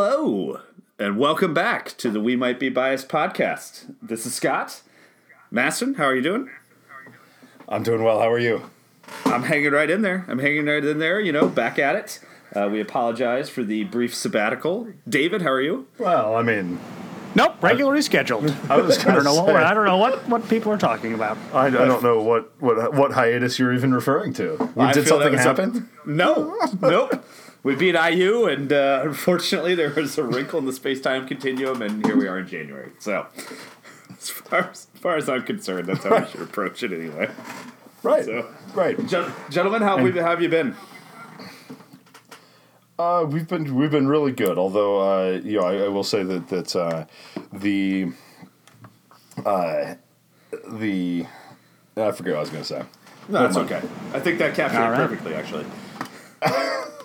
Hello, and welcome back to the We Might Be Biased podcast. This is Scott. Masson, how are you doing? I'm doing well. How are you? I'm hanging right in there. I'm hanging right in there, you know, back at it. Uh, we apologize for the brief sabbatical. David, how are you? Well, I mean, Nope, regularly scheduled. I was I don't know what say, I don't know what, what people are talking about. I, I don't know what, what what hiatus you're even referring to. I Did something was a- happen? No, nope. We beat IU, and uh, unfortunately, there was a wrinkle in the space time continuum, and here we are in January. So, as far as, as, far as I'm concerned, that's how we should approach it anyway. Right. So- right. Gen- gentlemen, how, we, how have you been? Uh, we've been we've been really good. Although, uh, you know, I, I will say that that uh, the uh, the I forget what I was going to say. No, that's okay. I think that captured All it right. perfectly, actually.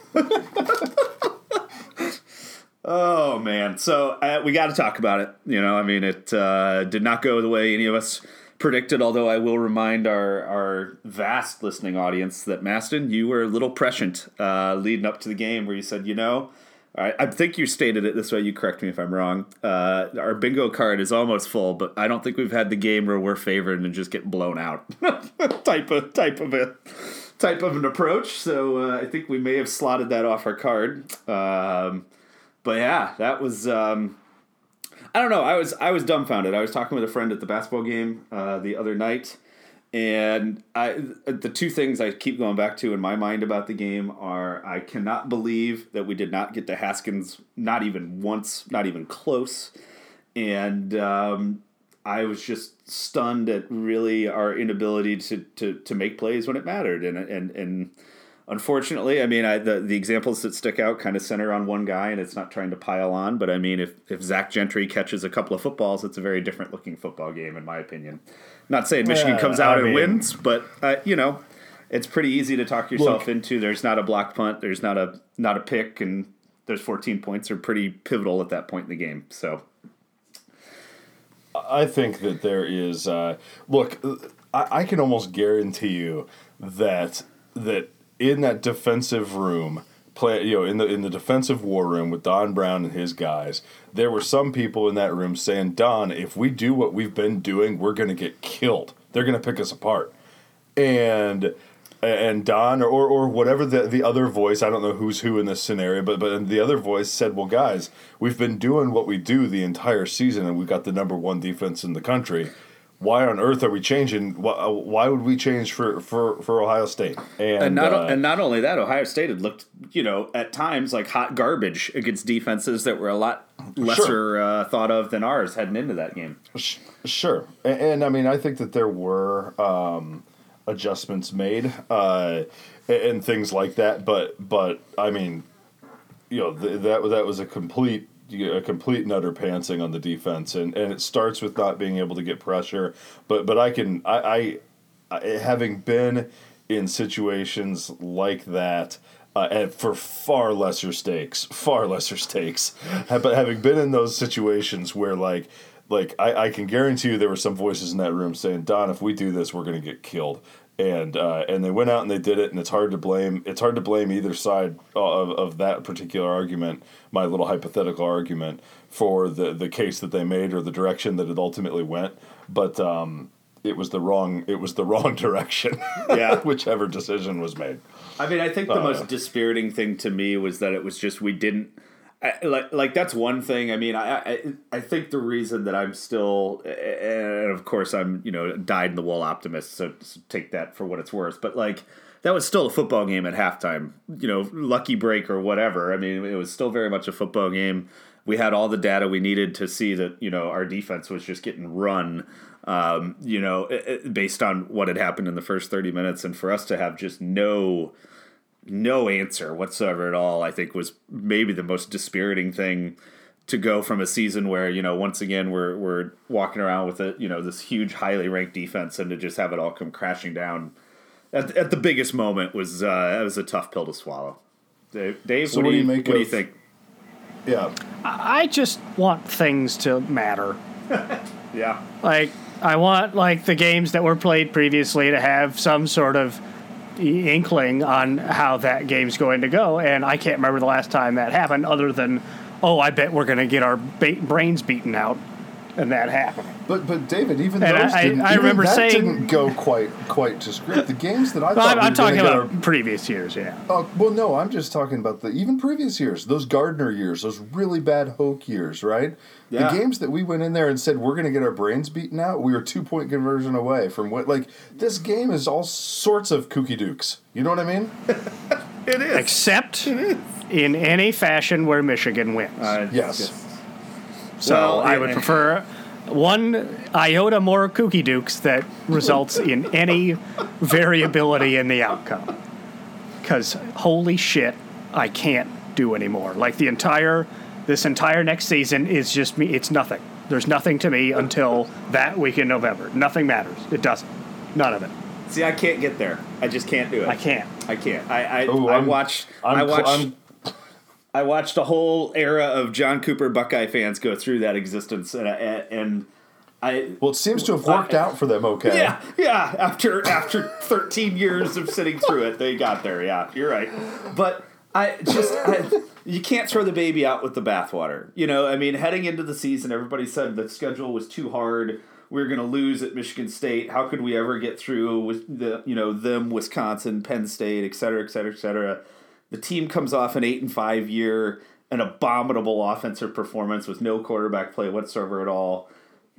oh man, so uh, we got to talk about it. You know, I mean, it uh, did not go the way any of us predicted. Although I will remind our our vast listening audience that Maston, you were a little prescient uh, leading up to the game, where you said, you know. I I think you stated it this way. You correct me if I'm wrong. Uh, our bingo card is almost full, but I don't think we've had the game where we're favored and just get blown out. type of type of a type of an approach. So uh, I think we may have slotted that off our card. Um, but yeah, that was. Um, I don't know. I was I was dumbfounded. I was talking with a friend at the basketball game uh, the other night, and I the two things I keep going back to in my mind about the game are I cannot believe that we did not get to Haskins not even once, not even close, and um, I was just stunned at really our inability to, to, to make plays when it mattered, and and and unfortunately, I mean, I, the the examples that stick out kind of center on one guy, and it's not trying to pile on, but I mean, if if Zach Gentry catches a couple of footballs, it's a very different looking football game, in my opinion. Not saying Michigan Yeah, comes out I and mean- wins, but uh, you know. It's pretty easy to talk yourself Look. into. There's not a block punt. There's not a not a pick, and there's 14 points are pretty pivotal at that point in the game. So I think that there is. Uh, look, I, I can almost guarantee you that that in that defensive room, play you know in the in the defensive war room with Don Brown and his guys, there were some people in that room saying, "Don, if we do what we've been doing, we're going to get killed. They're going to pick us apart." And and Don or, or whatever the the other voice, I don't know who's who in this scenario, but but the other voice said, "Well, guys, we've been doing what we do the entire season, and we've got the number one defense in the country. Why on earth are we changing? Why, why would we change for for, for Ohio State?" And, and not uh, and not only that, Ohio State had looked, you know, at times like hot garbage against defenses that were a lot lesser uh, thought of than ours heading into that game. Sure, and, and I mean, I think that there were um, adjustments made uh, and, and things like that, but but I mean, you know, th- that that was a complete a complete and utter pantsing on the defense, and, and it starts with not being able to get pressure. But but I can I, I, I having been in situations like that. Uh, and for far lesser stakes, far lesser stakes. But having been in those situations where, like, like I, I can guarantee you, there were some voices in that room saying, "Don, if we do this, we're going to get killed." And uh, and they went out and they did it, and it's hard to blame. It's hard to blame either side of, of that particular argument, my little hypothetical argument, for the the case that they made or the direction that it ultimately went. But um, it was the wrong. It was the wrong direction. Yeah. whichever decision was made. I mean, I think the most dispiriting thing to me was that it was just we didn't. Like, like that's one thing. I mean, I, I, I think the reason that I'm still, and of course I'm, you know, dyed in the wool optimist. So, so take that for what it's worth. But like, that was still a football game at halftime. You know, lucky break or whatever. I mean, it was still very much a football game. We had all the data we needed to see that you know our defense was just getting run. Um, you know, based on what had happened in the first 30 minutes, and for us to have just no no answer whatsoever at all, I think was maybe the most dispiriting thing to go from a season where, you know, once again we're we're walking around with a, you know, this huge highly ranked defense and to just have it all come crashing down at, at the biggest moment was uh that was a tough pill to swallow. Dave, Dave So what, what do do you, you make what do you think? Yeah, I just want things to matter. Yeah. Like I want like the games that were played previously to have some sort of inkling on how that game's going to go, and I can't remember the last time that happened, other than oh, I bet we're going to get our ba- brains beaten out, and that happened. But but David, even And those I- I- didn't, I even remember that saying- didn't go quite quite to script. The games that I Well, thought I'm, we I'm talking about our- previous years, yeah. Oh, well, no, I'm just talking about the even previous years, those Gardner years, those really bad Hoke years, right? Yeah. The games that we went in there and said we're going to get our brains beaten out, we were two point conversion away from what, like, this game is all sorts of kooky dukes. You know what I mean? It is. Except in any fashion where Michigan wins. Uh, Yes. just- so well, I I- would prefer one iota more kooky dukes that results in any variability in the outcome. Because holy shit, I can't do anymore. Like the entire, this entire next season is just me. It's nothing. There's nothing to me until that week in November. Nothing matters. It doesn't. None of it. See, I can't get there. I just can't do it. I can't. I can't. I I, Ooh, I I'm- watched. I'm I cl- I'm- I watched a whole era of John Cooper Buckeye fans go through that existence, and I, and I. Well, it seems to have worked out for them okay. Yeah, yeah. After after 13 years of sitting through it, they got there. Yeah, you're right. But I just I, you can't throw the baby out with the bathwater. You know, I mean, heading into the season, everybody said the schedule was too hard. We are going to lose at Michigan State. How could we ever get through with the you know them, Wisconsin, Penn State, et cetera, et cetera, et cetera. The team comes off an eight and five year, an abominable offensive performance with no quarterback play whatsoever at all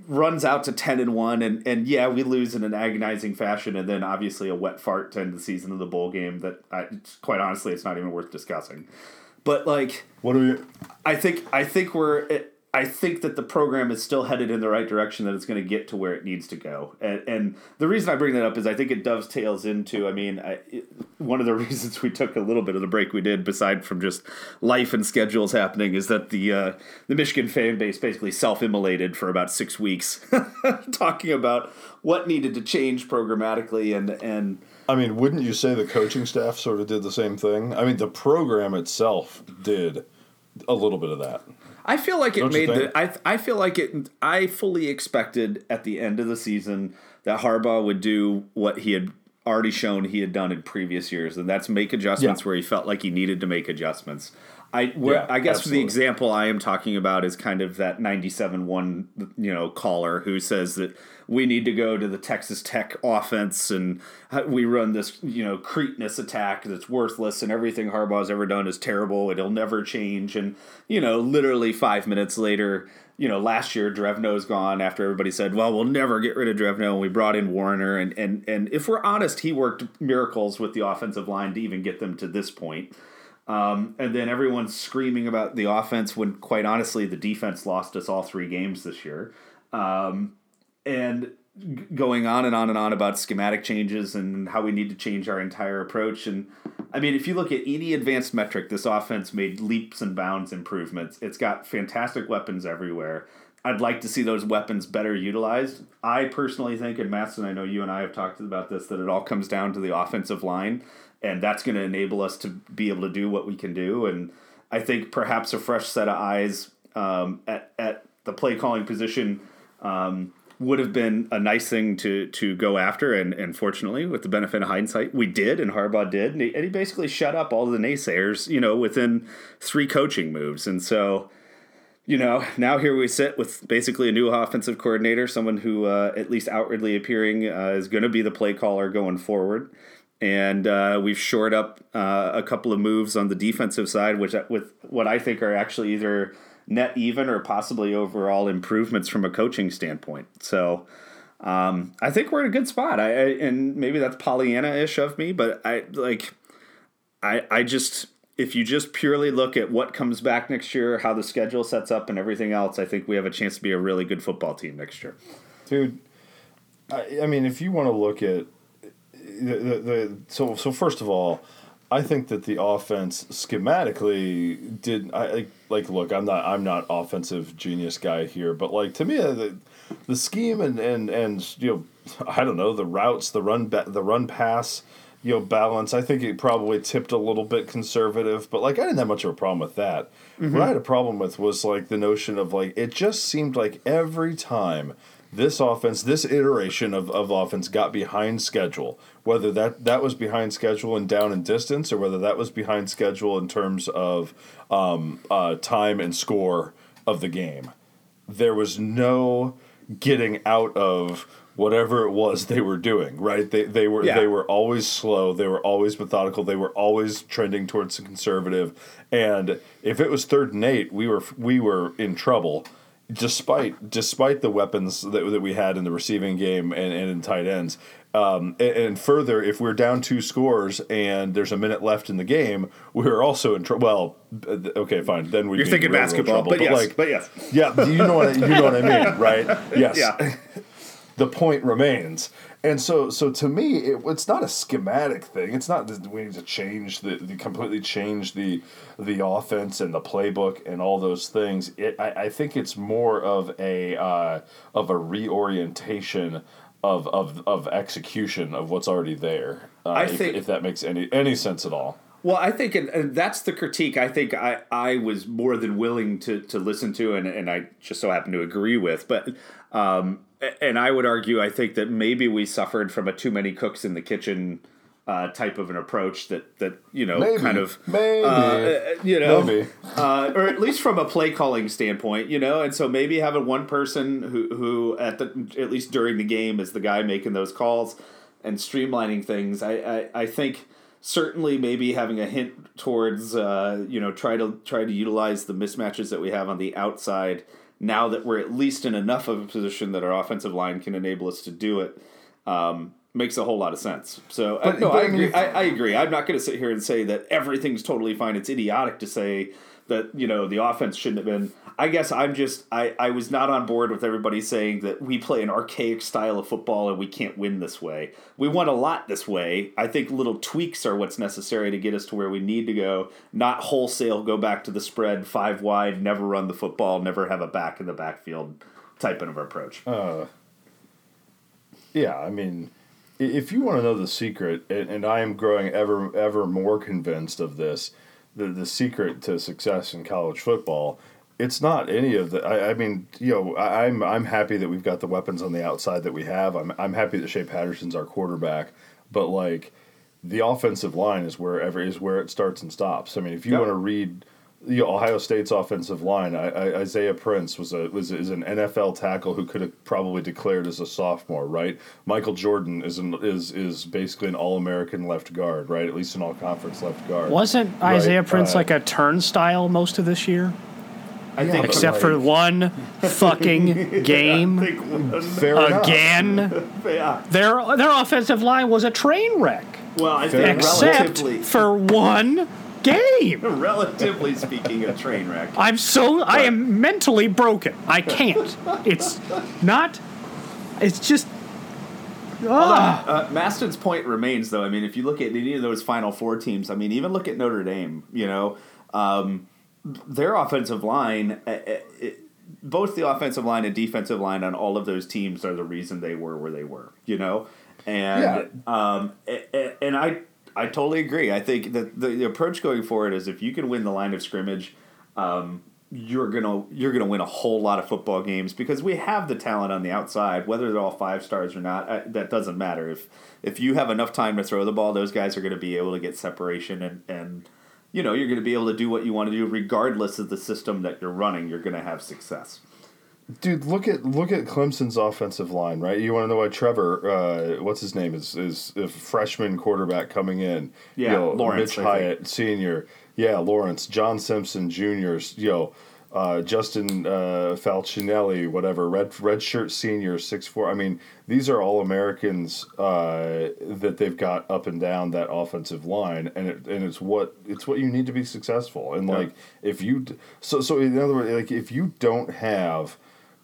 runs out to 10 and 1 and, and yeah we lose in an agonizing fashion and then obviously a wet fart to end the season of the bowl game that I, quite honestly it's not even worth discussing but like What do we? i think i think we're i think that the program is still headed in the right direction that it's going to get to where it needs to go and, and the reason i bring that up is i think it dovetails into i mean I, it, one of the reasons we took a little bit of the break we did beside from just life and schedules happening is that the uh, the michigan fan base basically self-immolated for about six weeks talking about what needed to change programmatically and and I mean, wouldn't you say the coaching staff sort of did the same thing? I mean, the program itself did a little bit of that. I feel like it Don't made the. I I feel like it. I fully expected at the end of the season that Harbaugh would do what he had already shown he had done in previous years, and that's make adjustments Yeah. where he felt like he needed to make adjustments. I Yeah, I guess absolutely. the example I am talking about is kind of that ninety seven one you know caller who says that we need to go to the Texas Tech offense and uh, we run this you know Cretinous attack that's worthless and everything Harbaugh's ever done is terrible. It'll never change. And you know, literally five minutes later, you know, last year Drevno's gone after everybody said, "Well, we'll never get rid of Drevno." And we brought in Warinner, and and and if we're honest, he worked miracles with the offensive line to even get them to this point. Um, and then everyone's screaming about the offense when, quite honestly, the defense lost us all three games this year. Um, and going on and on and on about schematic changes and how we need to change our entire approach. And I mean, if you look at any advanced metric, this offense made leaps and bounds improvements. It's got fantastic weapons everywhere. I'd like to see those weapons better utilized. I personally think, and Maston, I know you and I have talked about this, that it all comes down to the offensive line, and that's going to enable us to be able to do what we can do. And I think perhaps a fresh set of eyes um, at at the play calling position um, would have been a nice thing to to go after. And and fortunately, with the benefit of hindsight, we did, and Harbaugh did, and he, and he basically shut up all the naysayers, you know, within three coaching moves. And so you know, now here we sit with basically a new offensive coordinator, someone who, uh, at least outwardly appearing, uh, is going to be the play caller going forward. And uh, we've shored up uh, a couple of moves on the defensive side, which with what I think are actually either net even or possibly overall improvements from a coaching standpoint. So um, I think we're in a good spot. I, I and maybe that's Pollyanna-ish of me, but I like I I just if you just purely look at what comes back next year, how the schedule sets up, and everything else, I think we have a chance to be a really good football team next year. dude. I, I mean, if you want to look at the, the, the so so first of all, I think that the offense schematically did. I like, like look. I'm not I'm not offensive genius guy here, but like to me, uh, the the scheme and and and you know, I don't know the routes, the run ba- the run pass. You know, balance. I think it probably tipped a little bit conservative, but like I didn't have much of a problem with that. What I had a problem with was like the notion of like it just seemed like every time this offense, this iteration of, of offense got behind schedule. Whether that, that was behind schedule and down in distance, or whether that was behind schedule in terms of um, uh, time and score of the game, there was no getting out of whatever it was they were doing. Right? They they were Yeah. they were always slow. They were always methodical. They were always trending towards the conservative. And if it was third and eight, we were we were in trouble. Despite despite the weapons that, that we had in the receiving game and, and in tight ends, um, and, and further, if we're down two scores and there's a minute left in the game, we're also in trouble. Well, okay, fine. Then we You're thinking basketball, but, yes, but yes. yeah, you know what I, you know what I mean, right? Yes. Yeah. The point remains. And so, so to me, it, it's not a schematic thing. It's not that we need to change the, the completely change the the offense and the playbook and all those things. It, I, I think it's more of a uh, of a reorientation of, of of execution of what's already there. Uh, I if, think- if that makes any any sense at all. Well, I think, and, and that's the critique. I think I, I was more than willing to, to listen to, and, and I just so happen to agree with. But, um, and I would argue, I think that maybe we suffered from a too many cooks in the kitchen uh, type of an approach that that you know Maybe. kind of Maybe. uh, you know uh, or at least from a play calling standpoint, you know, and so maybe having one person who who at the at least during the game is the guy making those calls and streamlining things. I I, I think certainly maybe having a hint towards uh, you know try to try to utilize the mismatches that we have on the outside now that we're at least in enough of a position that our offensive line can enable us to do it. Um, makes a whole lot of sense. So uh, But- no, but I I agree. I, I agree. I'm not going to sit here and say that everything's totally fine. It's idiotic to say that you know the offense shouldn't have been. I guess I'm just I, I was not on board with everybody saying that we play an archaic style of football and we can't win this way. We won a lot this way. I think little tweaks are what's necessary to get us to where we need to go. Not wholesale go back to the spread five wide, never run the football, never have a back in the backfield type of approach. Uh, Yeah, I mean, i- if you want to know the secret, and, and I am growing ever ever more convinced of this, the the secret to success in college football, it's not any of the. I, I mean, you know, I, I'm I'm happy that we've got the weapons on the outside that we have. I'm I'm happy that Shea Patterson's our quarterback, but like, the offensive line is wherever is where it starts and stops. I mean, if you Yep. want to read. The Ohio State's offensive line, I, I, Isaiah Prince was a was is an NFL tackle who could have probably declared as a sophomore, right? Michael Jordan is an, is is basically an All American left guard, right? At least an All Conference left guard. Wasn't Right, Isaiah Prince uh, like a turnstile most of this year? I think Except for like- one fucking game Fair again. yeah. Their their offensive line was a train wreck. Well, I think. Except relatively for one game. relatively speaking, a train wreck. I'm so I am mentally broken. I can't. It's not. It's just. Ah. Uh, Maston's point remains, though. I mean, if you look at any of those Final Four teams, I mean, even look at Notre Dame. You know, um, their offensive line, uh, uh, it, both the offensive line and defensive line on all of those teams are the reason they were where they were. You know, and um, a- a- and I I totally agree. I think that the, the approach going forward is if you can win the line of scrimmage. Um, you're gonna you're gonna win a whole lot of football games because we have the talent on the outside, whether they're all five stars or not. uh, That doesn't matter. If if you have enough time to throw the ball, those guys are to be able to get separation and and you know you're to be able to do what you want to do regardless of the system that you're running. You're to have success. Dude, look at look at Clemson's offensive line, right? You want to know why Trevor, uh, what's his name, is is a freshman quarterback coming in? Yeah, you know, Lawrence, Mitch Hyatt Senior, yeah, Lawrence, John Simpson Junior, you know, uh, Justin uh, Falcinelli, whatever, red red shirt senior, six four. I mean, these are all Americans uh, that they've got up and down that offensive line, and it, and it's what it's what you need to be successful. And Yeah. like if you so so in other words, like if you don't have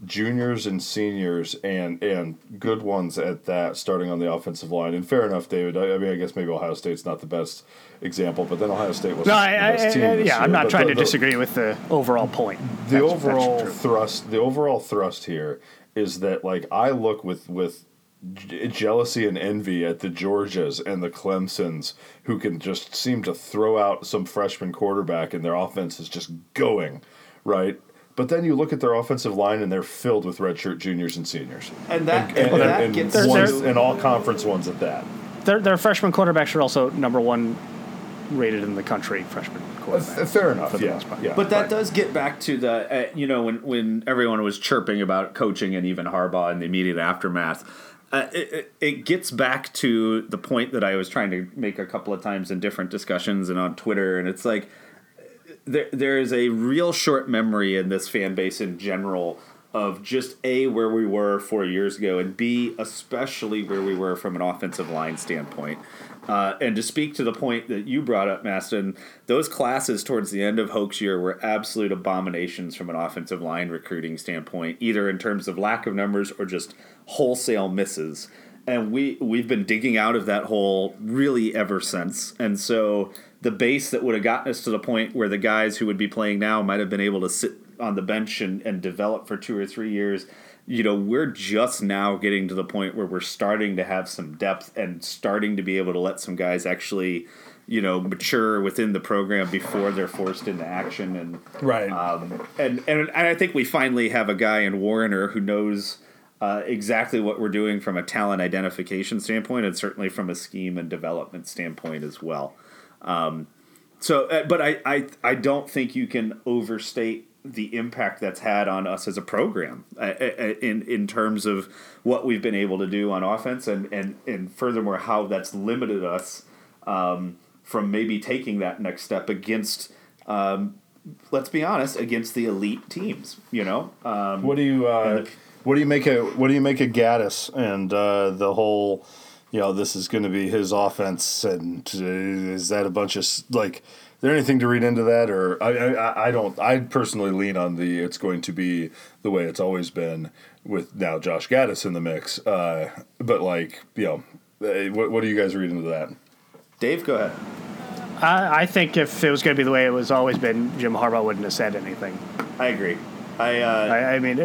juniors and seniors and and good ones at that starting on the offensive line. And fair enough, David. I, I mean, I guess maybe Ohio State's not the best example, but then Ohio State was No, I, I, the best team. I- this yeah, I'm not But trying the- to the- disagree with the overall point. the That's- that's overall true. thrust the overall thrust here is that like I look with with jealousy and envy at the Georgias and the Clemsons who can just seem to throw out some freshman quarterback and their offense is just going right But then you look at their offensive line, and they're filled with redshirt juniors and seniors, And that and, and, and, that and gets ones, they're- and all conference ones at that. Their, their freshman quarterbacks are also number one rated in the country. Freshman quarterback. F- fair enough. Yeah, yeah. But that does get back to the, uh, you know, when, when everyone was chirping about coaching and even Harbaugh in the immediate aftermath, uh, it, it, it gets back to the point that I was trying to make a couple of times in different discussions and on Twitter. And it's like, there, there is a real short memory in this fan base in general of just A, where we were four years ago, and B, especially where we were from an offensive line standpoint. Uh, and to speak to the point that you brought up, Maston, those classes towards the end of Hoke's year were absolute abominations from an offensive line recruiting standpoint, either in terms of lack of numbers or just wholesale misses. And we we've been digging out of that hole really ever since. And so the base that would have gotten us to the point where the guys who would be playing now might have been able to sit on the bench and, and develop for two or three years you know, we're just now getting to the point where we're starting to have some depth and starting to be able to let some guys actually, you know, mature within the program before they're forced into action. And Right. um, and, and and I think we finally have a guy in Warinner who knows uh, exactly what we're doing from a talent identification standpoint, and certainly from a scheme and development standpoint as well. Um, so, uh, but I, I I don't think you can overstate the impact that's had on us as a program uh, uh, in in terms of what we've been able to do on offense, and and and furthermore how that's limited us um, from maybe taking that next step against. Um, let's be honest, against the elite teams, you know. Um, What do you uh, the- what do you make of what do you make of Gattis and uh, the whole you know this is going to be his offense and uh, is that a bunch of like is there anything to read into that or I, I I don't I personally lean on the it's going to be the way it's always been with now Josh Gattis in the mix uh, but like you know uh, what what do you guys read into that Dave, go ahead. I, I think if it was going to be the way it was always been, Jim Harbaugh wouldn't have said anything. I agree. I, uh, I, I mean,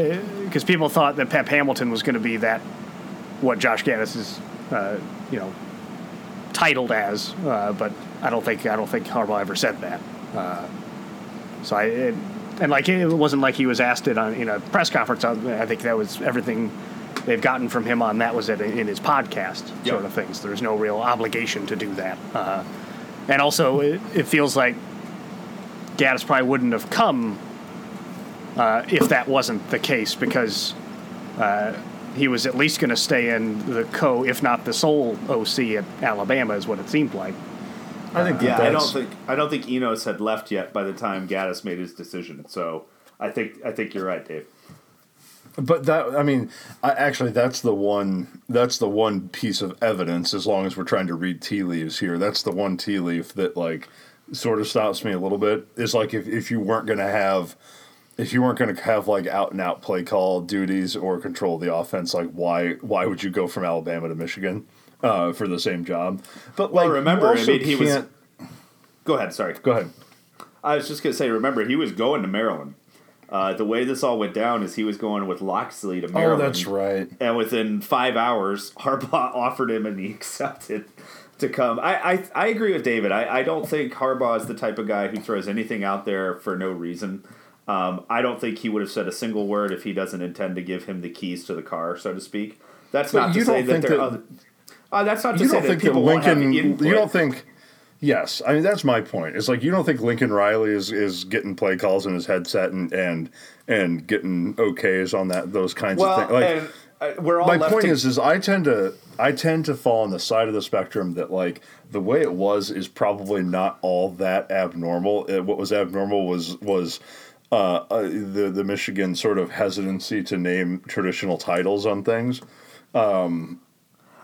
because people thought that Pep Hamilton was going to be that what Josh Gattis is, uh, you know, titled as, uh, but I don't think I don't think Harbaugh ever said that. Uh, so I it, and like it wasn't like he was asked it on in a press conference. I I think that was everything they've gotten from him on that was it in his podcast Yep. sort of things. There's no real obligation to do that, uh, and also it, it feels like Gattis probably wouldn't have come uh, if that wasn't the case because uh, he was at least going to stay in the co, if not the sole OC at Alabama, is what it seemed like. I think that yeah, I don't think I don't think Enos had left yet by the time Gattis made his decision. So I think I think you're right, Dave. But that I mean, I, actually, that's the one. That's the one piece of evidence. As long as we're trying to read tea leaves here, that's the one tea leaf that like sort of stops me a little bit. Is like if if you weren't going to have. If you weren't going to have like out and out play call duties or control the offense, like why why would you go from Alabama to Michigan uh, for the same job? But Well, like you remember, I mean, he was- can't- Go ahead. Sorry. Go ahead. I was just gonna say. Remember, he was going to Maryland. Uh, the way this all went down is he was going with Locksley to Maryland. Oh, that's right. And within five hours, Harbaugh offered him, and he accepted to come. I I, I agree with David. I, I don't think Harbaugh is the type of guy who throws anything out there for no reason. Um, I don't think he would have said a single word if he doesn't intend to give him the keys to the car, so to speak. That's But not to say that there that- are other. Uh, that's not to you say don't that think that Lincoln. You don't think. Yes, I mean that's my point. It's like you don't think Lincoln Riley is, is getting play calls in his headset and and and getting okays on that those kinds well, of things. Like and uh, we're all my point to- is is I tend to I tend to fall on the side of the spectrum that like the way it was is probably not all that abnormal. Uh, what was abnormal was was uh, uh, the the Michigan sort of hesitancy to name traditional titles on things.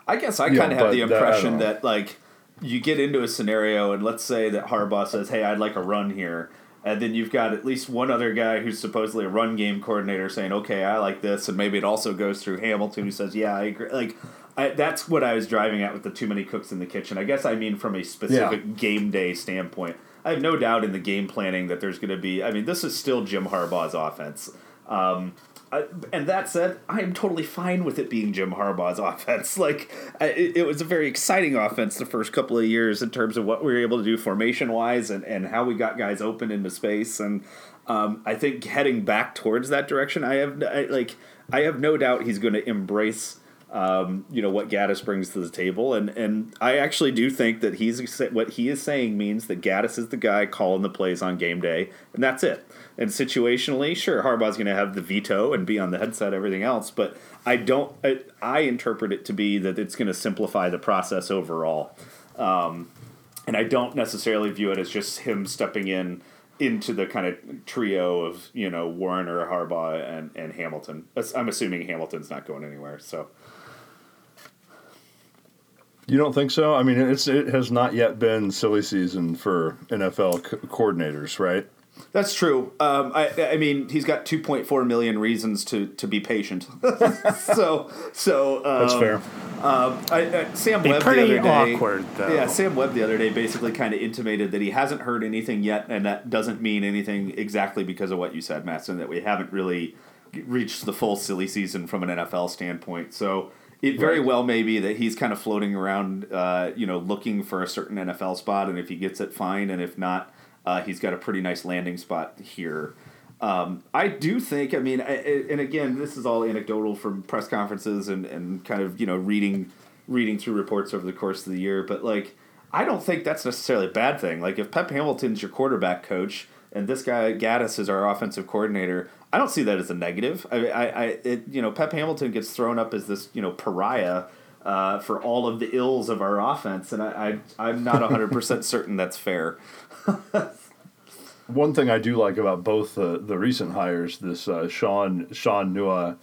I guess I kind of have the impression don't that like you get into a scenario and let's say that Harbaugh says, "Hey, I'd like a run here," and then you've got at least one other guy who's supposedly a run game coordinator saying, "Okay, I like this," and maybe it also goes through Hamilton who says, "Yeah, I agree." Like. I, that's what I was driving at with the too many cooks in the kitchen. I guess I mean from a specific Yeah. game day standpoint. I have no doubt in the game planning that there's going to be. I mean, this is still Jim Harbaugh's offense. Um, I, and that said, I am totally fine with it being Jim Harbaugh's offense. Like, I, it, was a very exciting offense the first couple of years in terms of what we were able to do formation wise and, and how we got guys open into space. And um, I think heading back towards that direction, I have I, like I have no doubt he's going to embrace um, you know what Gattis brings to the table, and and I actually do think that he's what he is saying means that Gattis is the guy calling the plays on game day, and that's it. And situationally, sure, Harbaugh's going to have the veto and be on the headset, everything else, but I don't. I, I interpret it to be that it's going to simplify the process overall, um, and I don't necessarily view it as just him stepping in into the kind of trio of you know Warren or Harbaugh and and Hamilton. I'm assuming Hamilton's not going anywhere, so. You don't think so? I mean, it's it has not yet been silly season for NFL co- coordinators, right? That's true. Um, I, I mean, he's got 2.4 million reasons to, to be patient. so, so um, that's fair. Um, I, uh, Sam Webb pretty the other day, awkward, though. Yeah, Sam Webb the other day basically kind of intimated that he hasn't heard anything yet, and that doesn't mean anything exactly because of what you said, Matson. That we haven't really reached the full silly season from an NFL standpoint. So it very right. well may be that he's kind of floating around, uh, you know, looking for a certain NFL spot, and if he gets it, fine, and if not, uh, he's got a pretty nice landing spot here. Um, I do think, I mean, I, and again, this is all anecdotal from press conferences and, and kind of you know reading reading through reports over the course of the year, but like I don't think that's necessarily a bad thing. Like if Pep Hamilton's your quarterback coach and this guy Gattis is our offensive coordinator, I don't see that as a negative. I, I, I it, you know, Pep Hamilton gets thrown up as this, you know, pariah uh, for all of the ills of our offense, and I, I I'm not hundred percent certain that's fair. One thing I do like about both the the recent hires, this uh, Shaun Shaun Nua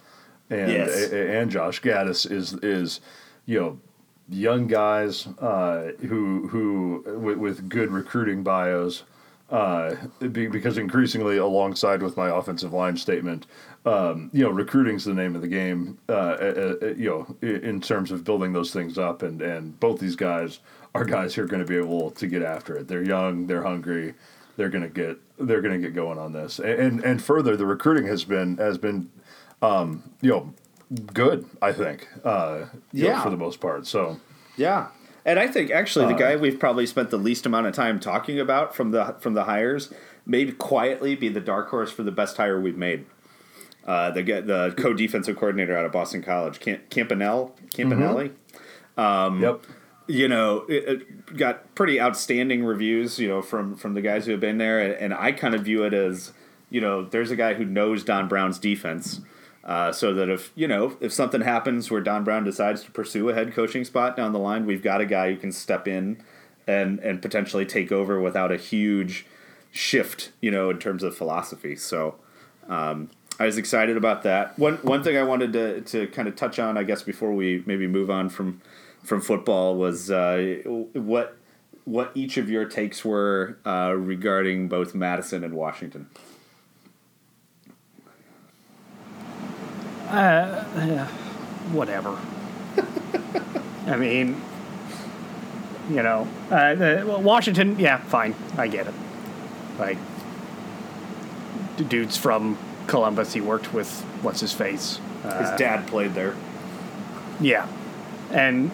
and yes. and Josh Gattis is is you know young guys uh, who who with, with good recruiting bios uh, because increasingly, alongside with my offensive line statement, um, you know, recruiting's the name of the game. Uh, uh, uh you know, in terms of building those things up, and and both these guys are guys who are going to be able to get after it. They're young, they're hungry, they're going to get they're going to get going on this. And and further, the recruiting has been has been, um, you know, good. I think, uh, yeah, know, for the most part. So yeah, and I think actually the uh, guy we've probably spent the least amount of time talking about from the from the hires may quietly be the dark horse for the best hire we've made. Uh, the the co defensive coordinator out of Boston College, Camp- Campanell, Campanelli. Mm-hmm. Um, yep. You know, it, it, got pretty outstanding reviews. You know, from from the guys who have been there, and, and I kind of view it as, you know, there's a guy who knows Don Brown's defense. Uh, so that if you know if something happens where Don Brown decides to pursue a head coaching spot down the line, we've got a guy who can step in and and potentially take over without a huge shift, you know, in terms of philosophy. So um, I was excited about that. One one thing I wanted to to kind of touch on, I guess, before we maybe move on from from football was uh, what what each of your takes were uh, regarding both Mattison and Washington. Uh, yeah, whatever. I mean, you know, uh, the, Washington. Yeah, fine, I get it. Like, dude's from Columbus. He worked with what's his face. Uh, his dad played there. Yeah, and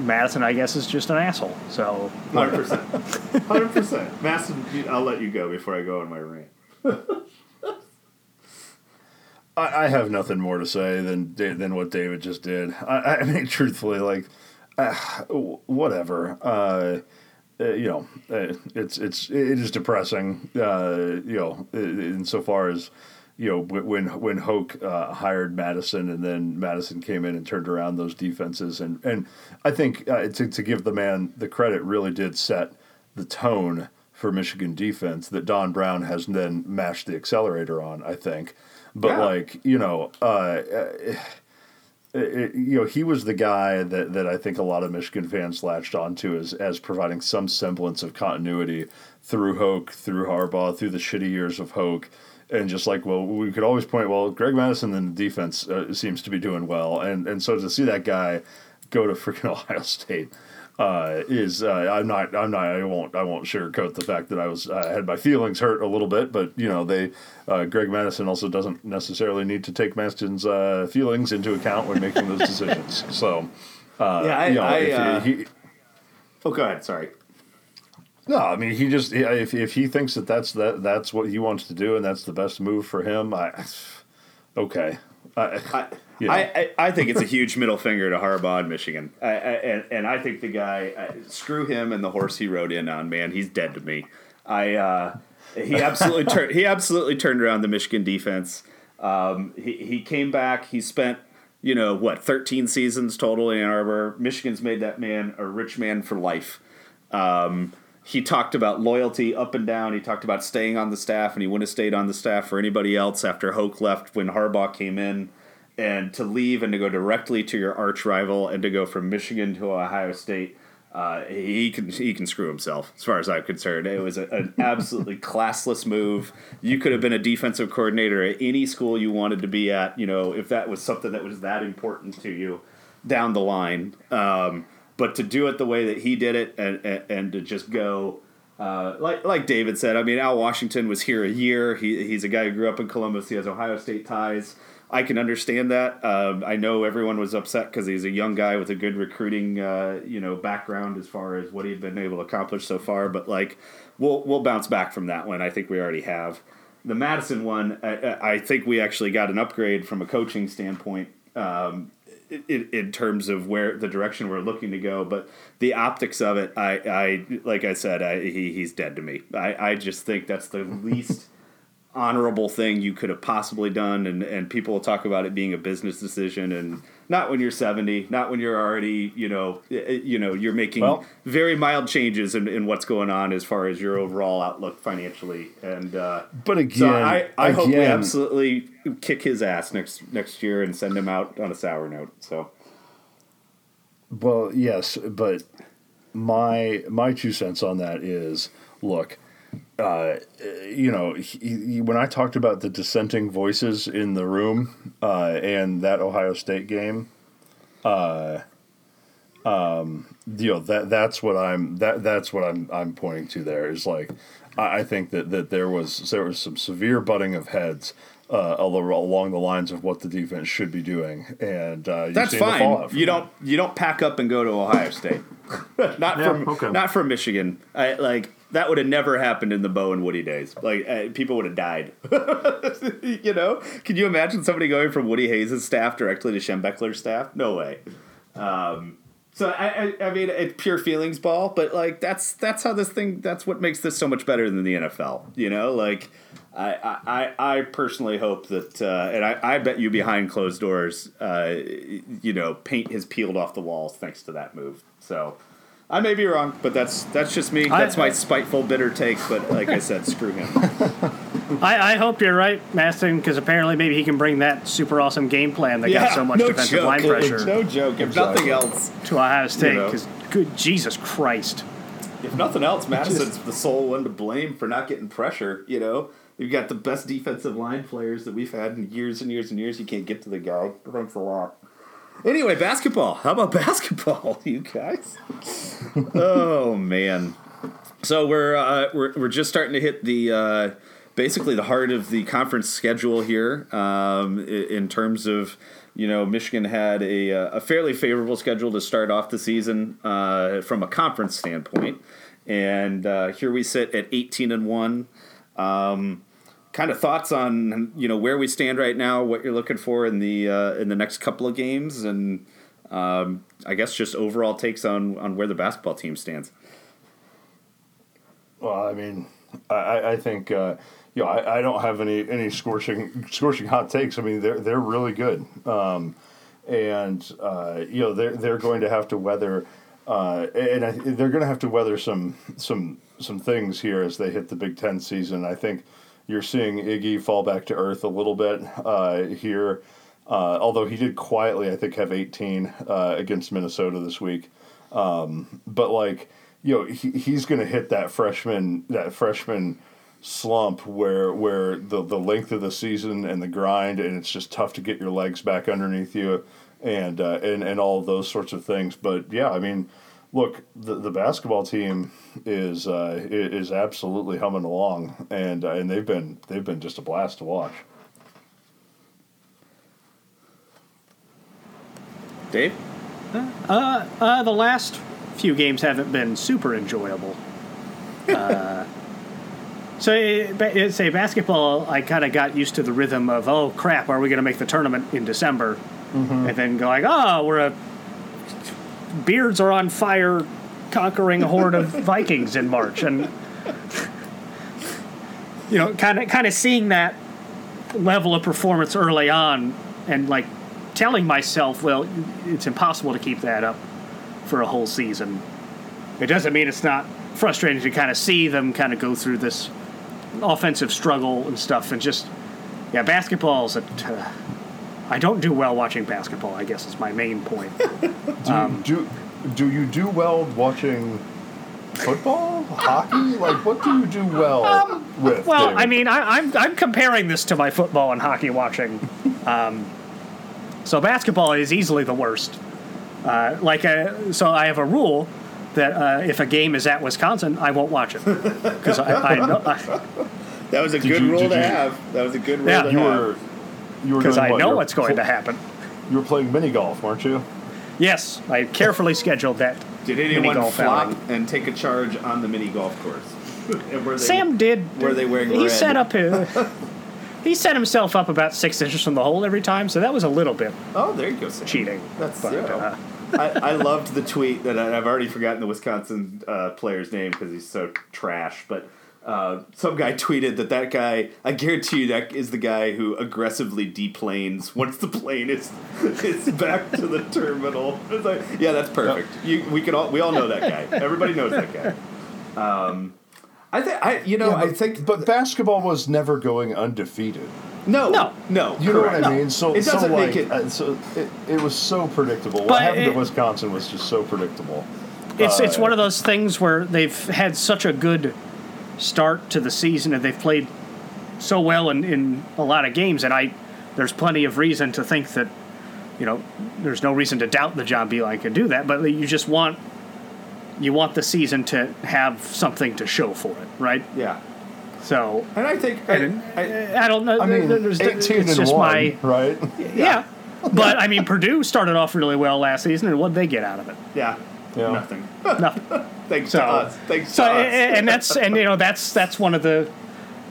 Mattison, I guess, is just an asshole. So, hundred percent, hundred percent. Madison, I'll let you go before I go on my rant. I, I have nothing more to say than than what David just did. I, I mean, truthfully, like, uh, whatever. Uh, uh, you know, uh, it's it's it is depressing. Uh, you know, insofar as you know when when Hoke uh, hired Mattison and then Mattison came in and turned around those defenses and and I think uh, to to give the man the credit really did set the tone for Michigan defense that Don Brown has then mashed the accelerator on. I think. But yeah. like you know, uh, it, it, you know, he was the guy that, that I think a lot of Michigan fans latched onto as as providing some semblance of continuity through Hoke, through Harbaugh, through the shitty years of Hoke. And just like, well, we could always point, well, Greg Mattison in the defense uh, seems to be doing well, and and so to see that guy go to freaking Ohio State, uh, is uh, I'm not I'm not I won't I won't sugarcoat the fact that I was uh, had my feelings hurt a little bit, but you know they uh, Greg Mattison also doesn't necessarily need to take Madison's uh, feelings into account when making those decisions. So uh, Yeah, I- you know, I, if uh, he, Oh, go ahead. Sorry. no, I mean he just if if he thinks that that's that that's what he wants to do and that's the best move for him, I okay. I, I, you know. I, I, I think it's a huge middle finger to Harbaugh in Michigan. I, I, and, and I think the guy, screw him and the horse he rode in on, man, he's dead to me. I, uh, he absolutely turned, he absolutely turned around the Michigan defense. Um, he, he came back, he spent, you know, what, 13 seasons total in Ann Arbor. Michigan's made that man a rich man for life. Um, he talked about loyalty up and down. He talked about staying on the staff, and he wouldn't have stayed on the staff for anybody else after Hoke left when Harbaugh came in. And to leave and to go directly to your arch rival and to go from Michigan to Ohio State, uh, he can he can screw himself as far as I'm concerned. It was a, an absolutely classless move. You could have been a defensive coordinator at any school you wanted to be at. You know, if that was something that was that important to you down the line. Um, but to do it the way that he did it and, and, and to just go uh, like like David said, I mean Al Washington was here a year. He, he's a guy who grew up in Columbus. He has Ohio State ties. I can understand that. Um, I know everyone was upset because he's a young guy with a good recruiting, uh, you know, background as far as what he'd been able to accomplish so far. But like, we'll we'll bounce back from that one. I think we already have. The Mattison one, I, I think we actually got an upgrade from a coaching standpoint. Um, in, in terms of where the direction we're looking to go, but the optics of it, I, I like I said, I, he, he's dead to me. I, I just think that's the least honorable thing you could have possibly done, and, and people will talk about it being a business decision, and not when you're 70, not when you're already, you know, you know, you're making Well- very mild changes in, in what's going on as far as your overall outlook financially, and uh, But again, so I, I hope we absolutely kick his ass next next year and send him out on a sour note. So Well, yes, but my my two cents on that is, look, uh, you know, he, he- when I talked about the dissenting voices in the room uh, and that Ohio State game, uh, um, you know that that's what I'm that that's what I'm I'm pointing to. There is like, I, I think that that there was there was some severe butting of heads. Uh, along the lines of what the defense should be doing, and uh, that's fine. You that. don't you don't pack up and go to Ohio State. not Yeah, from okay. not from Michigan. I, like that would have never happened in the Bo and Woody days. Like uh, people would have died. you know? Can you imagine somebody going from Woody Hayes' staff directly to Schembechler's staff? No way. Um, so I, I, I mean, it's pure feelings ball, but like that's that's how this thing. That's what makes this so much better than the NFL. You know, like I I, I personally hope that, uh, and I, I bet you behind closed doors, uh, you know, paint has peeled off the walls thanks to that move. So. I may be wrong, but that's that's just me. I- That's my spiteful, bitter take. But like I said, screw him. I, I hope you're right, Maston, because apparently maybe he can bring that super awesome game plan that got so much no defensive joke. line pressure No joke. If Exactly. nothing else, to Ohio State. know. Because good Jesus Christ, If nothing else, Mattison's the sole one to blame for not getting pressure. You know, you've got the best defensive line players that we've had in years and years and years. You can't get to the guy. Thanks a lot. Anyway, basketball. How about basketball, you guys? oh man. So we're uh, we're we're just starting to hit the uh, basically the heart of the conference schedule here. Um, in terms of you know, Michigan had a uh, a fairly favorable schedule to start off the season uh, from a conference standpoint, and uh, here we sit at eighteen and one. Um, kind of thoughts on you know where we stand right now, what you're looking for in the uh, in the next couple of games, and um, I guess just overall takes on on where the basketball team stands. Well, I mean, I- I, think uh, you know I, I don't have any any scorching scorching hot takes. I mean, they're they're really good, um, and uh, you know they're they're going to have to weather, uh, and I, they're going to have to weather some some some things here as they hit the Big Ten season. I think you're seeing Iggy fall back to earth a little bit uh, here. Uh, although he did quietly, I think, have 18 uh, against Minnesota this week. Um, but like, you know, he, he's going to hit that freshman that freshman slump where where the the length of the season and the grind and it's just tough to get your legs back underneath you and uh, and and all those sorts of things. But yeah, I mean, look, the the basketball team is uh, is absolutely humming along, and uh, and they've been they've been just a blast to watch. Dave? Uh, the last few games haven't been super enjoyable. Uh, so, it, it- say basketball, I kind of got used to the rhythm of, oh crap, are we going to make the tournament in December? And then go like, oh, we're a beards are on fire, conquering a horde of Vikings in March, and you know, kind of kind of seeing that level of performance early on, and like telling myself, well, it's impossible to keep that up for a whole season. It doesn't mean it's not frustrating to kind of see them kind of go through this offensive struggle and stuff, and just yeah, basketball's a. Uh, I don't do well watching basketball. I guess is my main point. Do, do do you do well watching football, hockey? Like, what do you do well with? Um, Well, David? I mean, I, I'm I'm comparing this to my football and hockey watching. Um, so basketball is easily the worst. Uh, like, uh so I have a rule that uh, if a game is at Wisconsin, I won't watch it because I, I know I, That was a Did good you- rule to you- have. That was a good rule Yeah. to you have. you were because doing I what? know You're what's going pl- to happen. You were playing mini golf, weren't you? Yes, I carefully scheduled that. Did mini anyone golf flop outing. and take a charge on the mini golf course? And were they- Sam did. Were they wearing He red? set up his. He set himself up about six inches from the hole every time, so that was a little bit Oh, there you go, Sam. cheating. That's but, zero. uh, I, I loved the tweet that I, I've already forgotten the Wisconsin uh, player's name because he's so trash. But uh, some guy tweeted that that guy, I guarantee you, that is the guy who aggressively deplanes once the plane is is back to the terminal. It's like, yeah, that's perfect. You, we can all we all know that guy. Everybody knows that guy. Um, I think I, you know, I think, But basketball was never going undefeated. no, No. no, You know what I mean? So it doesn't like make it. uh, so it, it was so predictable. What But happened it- to Wisconsin was just so predictable. It's it's Uh, one of those things where they've had such a good start to the season and they've played so well in, in a lot of games and I there's plenty of reason to think that you know there's no reason to doubt that John Beilein can do that but you just want you want the season to have something to show for it right? Yeah, so and I think I, and I, I don't know I mean, there's, eighteen it's and just one, my right? yeah. But I mean Purdue started off really well last season and what they get out of it? Yeah, Yeah. nothing. nothing Thanks So- to us. Thanks So to us. a- and that's and you know that's that's one of the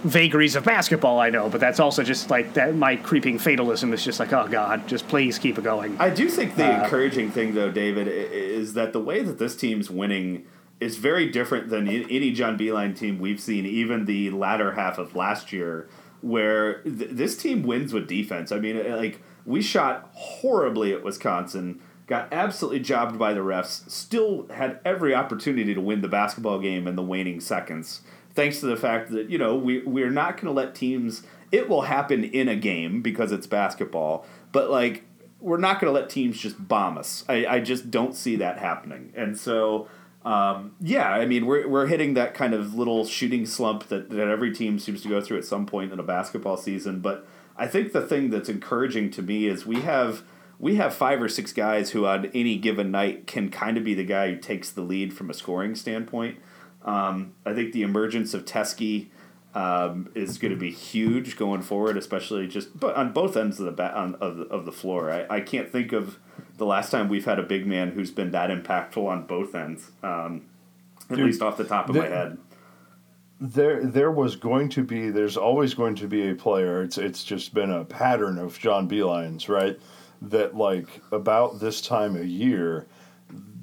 vagaries of basketball I know, but that's also just like that my creeping fatalism is just like oh god, just please keep it going. I do think the Uh, encouraging thing, though, David, is that the way that this team's winning is very different than any John Beilein team we've seen, even the latter half of last year, where th- this team wins with defense. I mean, like, we shot horribly at Wisconsin, got absolutely jobbed by the refs, still had every opportunity to win the basketball game in the waning seconds. Thanks to the fact that, you know, we, we're not going to let teams, it will happen in a game because it's basketball, but like, we're not going to let teams just bomb us. I, I just don't see that happening. And so, um, yeah, I mean, we're, we're hitting that kind of little shooting slump that, that every team seems to go through at some point in a basketball season. But I think the thing that's encouraging to me is we have we have five or six guys who on any given night can kind of be the guy who takes the lead from a scoring standpoint. Um, I think the emergence of Teske um, is going to be huge going forward, especially just but on both ends of the ba- on, of, of the floor. I, I can't think of the last time we've had a big man who's been that impactful on both ends, um, at Dude, least off the top of my head. there there was going to be there's always going to be a player it's it's just been a pattern of John Beilein's right that like about this time of year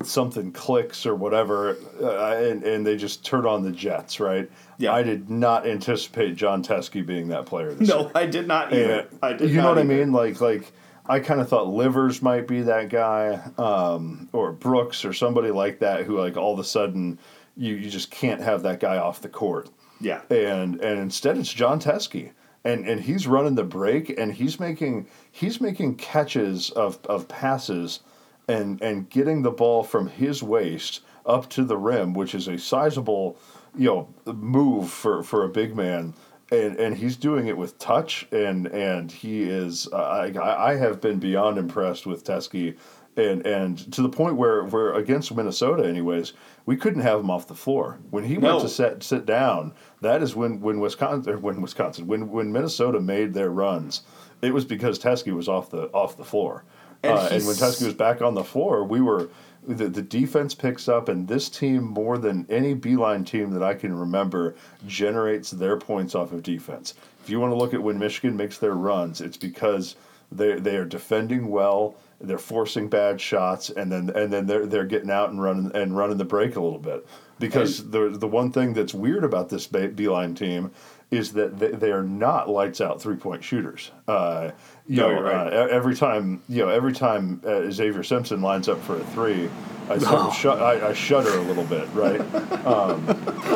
something clicks or whatever uh, and and they just turn on the jets right Yeah. I did not anticipate Jon Teske being that player this year. No, I did not either. And, I did you know what I mean? Like like I kind of thought Livers might be that guy, um, or Brooks or somebody like that who like all of a sudden you, you just can't have that guy off the court. Yeah. And and instead it's Jon Teske. And and he's running the break and he's making he's making catches of, of passes and and getting the ball from his waist up to the rim, which is a sizable, you know, move for, for a big man. And, and he's doing it with touch, and and he is. Uh, I I have been beyond impressed with Teske, and and to the point where where against Minnesota, anyways, we couldn't have him off the floor when he No. went to set sit down. That is when when Wisconsin when Wisconsin when when Minnesota made their runs, it was because Teske was off the off the floor. And uh, and when Teske was back on the floor, we were the, the defense picks up, and this team more than any Beilein team that I can remember generates their points off of defense. If you want to look at when Michigan makes their runs, it's because they they are defending well, they're forcing bad shots, and then and then they're they're getting out and running and running the break a little bit. Because the the one thing that's weird about this Beilein team is that they, they are not lights out three point shooters. Uh, you No, know, right. uh, every time you know every time uh, Xavier Simpson lines up for a three, I sort Oh. of shut I, I shudder a little bit, right?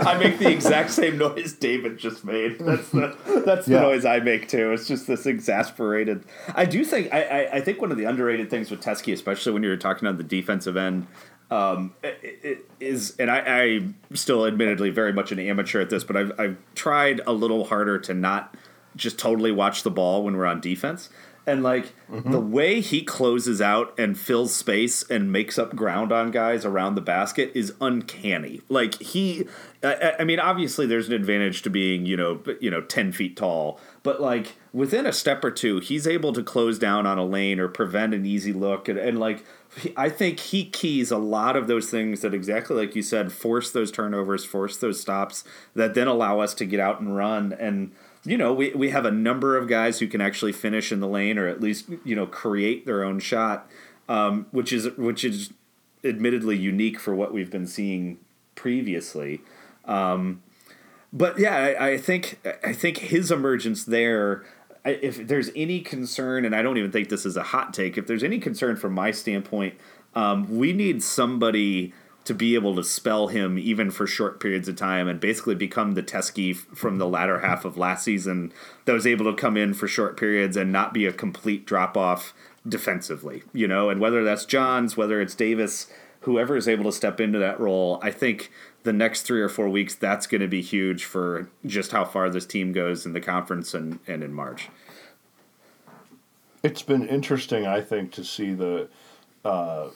I make the exact same noise David just made. That's the that's the Yeah. noise I make too. It's just this exasperated. I do think I, I, I think one of the underrated things with Teske, especially when you're talking on the defensive end, um, it, it is, and I, I still admittedly very much an amateur at this, but I've I've tried a little harder to not just totally watch the ball when we're on defense. And like the way he closes out and fills space and makes up ground on guys around the basket is uncanny. Like he, I, I mean, obviously there's an advantage to being you know you know ten feet tall, but like within a step or two, he's able to close down on a lane or prevent an easy look, and, and like I think he keys a lot of those things that exactly like you said, force those turnovers, force those stops that then allow us to get out and run and you know, we, we have a number of guys who can actually finish in the lane or at least, you know, create their own shot, um, which is which is admittedly unique for what we've been seeing previously. Um, but yeah, I, I think I think his emergence there. If there's any concern, and I don't even think this is a hot take, if there's any concern from my standpoint, um, we need somebody to be able to spell him even for short periods of time and basically become the Teske from the latter half of last season that was able to come in for short periods and not be a complete drop off defensively, you know, and whether that's Johns, whether it's Davis, whoever is able to step into that role, I think the next three or four weeks, that's going to be huge for just how far this team goes in the conference and, and in March. It's been interesting, I think, to see the. Uh,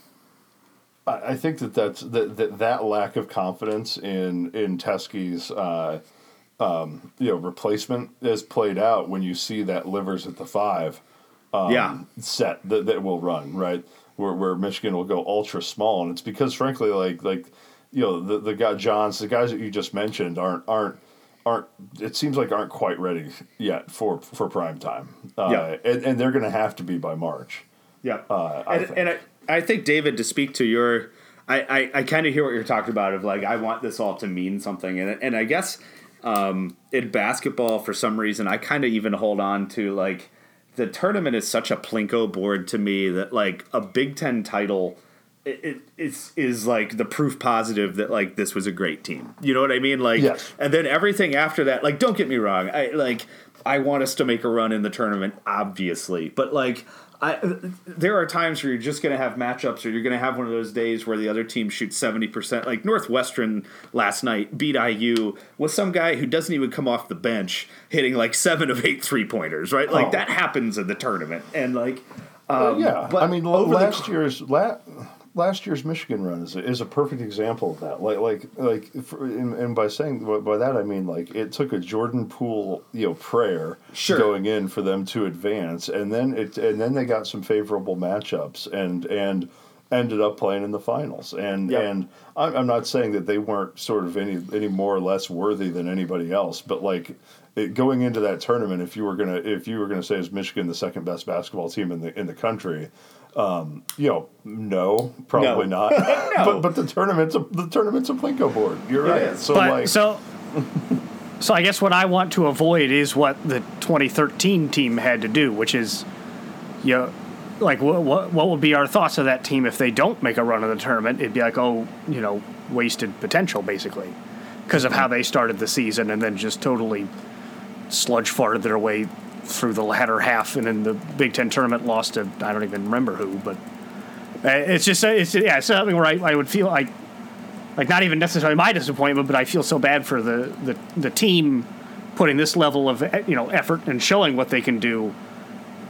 I I think that that's that, that that lack of confidence in in Teske's uh, um, you know replacement is played out when you see that livers at the five um, yeah. set that, that will run right where, where Michigan will go ultra small and it's because frankly like like you know the the guy Johns the guys that you just mentioned aren't aren't aren't it seems like aren't quite ready yet for for prime time uh, Yeah. and, and they're going to have to be by March Yeah. Uh, I and think. and I, I think, David, to speak to your. I, I, I kind of hear what you're talking about of like, I want this all to mean something. And, and I guess um, in basketball, for some reason, I kind of even hold on to like the tournament is such a plinko board to me that like a Big Ten title. It, it it's is like the proof positive that like this was a great team. You know what I mean? Like, Yes. and then everything after that, like, don't get me wrong, I like I want us to make a run in the tournament, obviously, but like. I, there are times where you're just going to have matchups, or you're going to have one of those days where the other team shoots seventy percent. Like Northwestern last night beat IU with some guy who doesn't even come off the bench hitting like seven of eight three pointers. Right, like Oh. that happens in the tournament, and like Uh, um, yeah, but I mean, over the last year's la- last year's Michigan run is a, is a perfect example of that. Like like like, for, and, and by saying by that I mean like it took a Jordan Poole you know prayer Sure. going in for them to advance, and then it and then they got some favorable matchups and and ended up playing in the finals. And Yep. and I'm, I'm not saying that they weren't sort of any any more or less worthy than anybody else, but like. It, going into that tournament, if you were gonna if you were gonna say is Michigan the second best basketball team in the in the country, um, you know, no, probably No. not. But but the tournament's a, the tournament's a plinko board. You're It right. is. So but like, so so I guess what I want to avoid is what the 2013 team had to do, which is you know, like what what what would be our thoughts of that team if they don't make a run of the tournament? It'd be like, oh, you know, wasted potential basically because of how they started the season and then just totally sludge farted their way through the latter half and in the Big Ten tournament lost to I don't even remember who, but uh, it's just it's yeah it's something where I, I would feel like like not even necessarily my disappointment, but I feel so bad for the the, the team putting this level of you know effort and showing what they can do,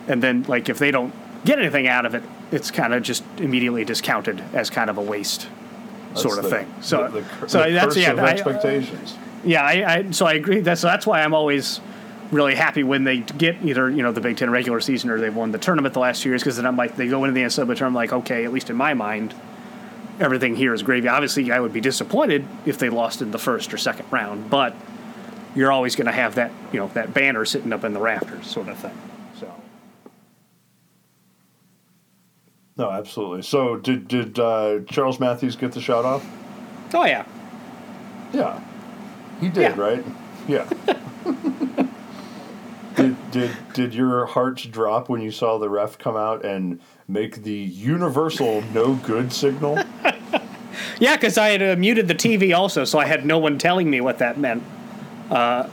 and then like if they don't get anything out of it, it's kind of just immediately discounted as kind of a waste sort of the- thing. So, the, the, so that's yeah, I- expectations. yeah. I, I so I agree. That's that's why I'm always really happy when they get either you know the Big Ten regular season or they've won the tournament the last two years because then I'm like they go into the NCAA tournament I'm like okay at least in my mind everything here is gravy. Obviously, I would be disappointed if they lost in the first or second round, but you're always going to have that you know that banner sitting up in the rafters sort of thing. So. No, absolutely. So did did uh, Charles Matthews get the shot off? Oh yeah, Yeah, he did, Yeah. right? Yeah. did did your hearts drop when you saw the ref come out and make the universal no good signal? yeah, because I had uh, muted the TV also, so I had no one telling me what that meant. Uh,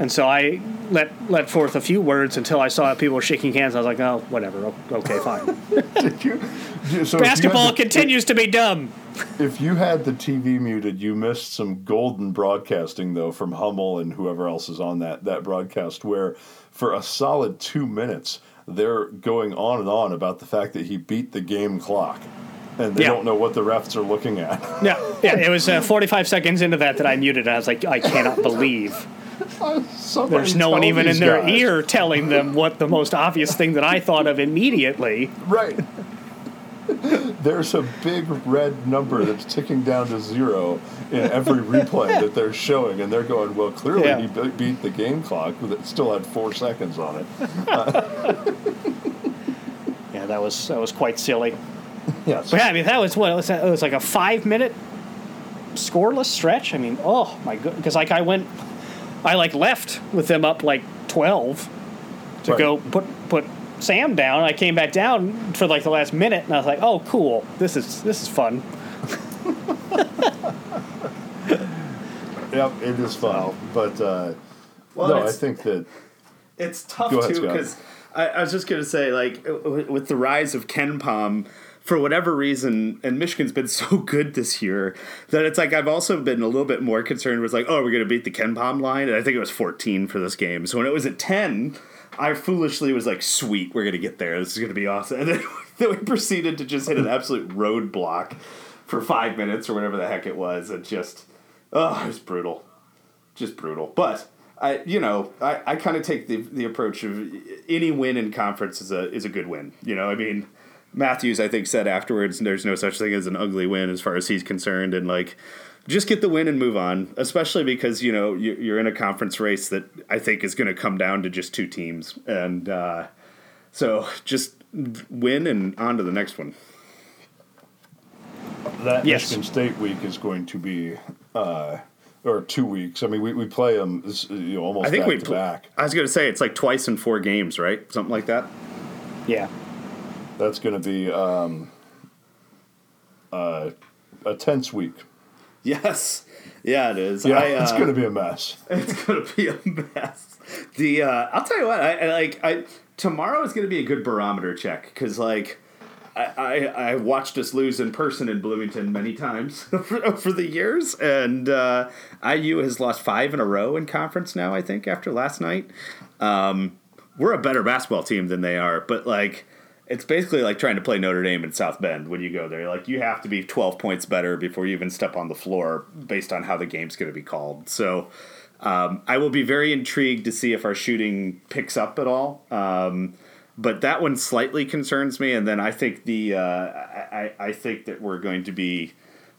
and so I let let forth a few words until I saw people were shaking hands. I was like, oh, whatever, okay, fine. did you? So Basketball the- continues to be dumb. If you had the TV muted, you missed some golden broadcasting though from Hummel and whoever else is on that that broadcast where for a solid 2 minutes they're going on and on about the fact that he beat the game clock and they Yeah. don't know what the refs are looking at. Yeah, yeah. It was uh, 45 seconds into that that I muted. And I was like, I cannot believe there's no one even in these their guys. ear telling them what the most obvious thing that I thought of immediately. Right. There's a big red number that's ticking down to zero in every replay that they're showing, and they're going, "Well, clearly Yeah. he be- beat the game clock that still had four seconds on it." Yeah, that was that was quite silly. Yes. But yeah, I mean, that was what it was. It was like a five minute scoreless stretch. I mean, oh my god, because like I went, I like left with them up like twelve to Right. go put put Sam down. I came back down for like the last minute, and I was like, oh cool, this is this is fun. Yep, it is fun, but uh, Well, no, I think that It's tough ahead, too because I, I was just gonna say like with the rise of KenPom. For whatever reason, and Michigan's been so good this year that it's like I've also been a little bit more concerned with like, oh, we're gonna beat the KenPom line, and I think it was 14 for this game. So when it was at 10, I foolishly was like, sweet, we're gonna get there. This is gonna be awesome. And then, then we proceeded to just hit an absolute roadblock for five minutes or whatever the heck it was, and just, oh, it was brutal just brutal. But I, you know, I, I kind of take the the approach of any win in conference is a is a good win. You know, I mean, Matthews I think said afterwards there's no such thing as an ugly win as far as he's concerned, and like just get the win and move on. Especially because you know you- you're in a conference race that I think is going to come down to just two teams, and uh, so just win and on to the next one. that Yes. Michigan State week is going to be, uh, or two weeks. I mean, we, we play them you know, almost I think back we. to pl- back. I was going to say it's like twice in four games, right? Something like that. Yeah, That's going to be um, uh, a tense week. Yes. Yeah, it is. Yeah, I, it's uh, going to be a mess. It's gonna be a mess. The uh, I'll tell you what, I, I like. I tomorrow is gonna be a good barometer check because like. I, I, I watched us lose in person in Bloomington many times over, over the years, and uh, IU has lost five in a row in conference now. I think after last night, um, we're a better basketball team than they are. But like, it's basically like trying to play Notre Dame in South Bend when you go there. Like, you have to be twelve points better before you even step on the floor, based on how the game's going to be called. So, um, I will be very intrigued to see if our shooting picks up at all. Um, but that one slightly concerns me, and then I think the uh, I I think that we're going to be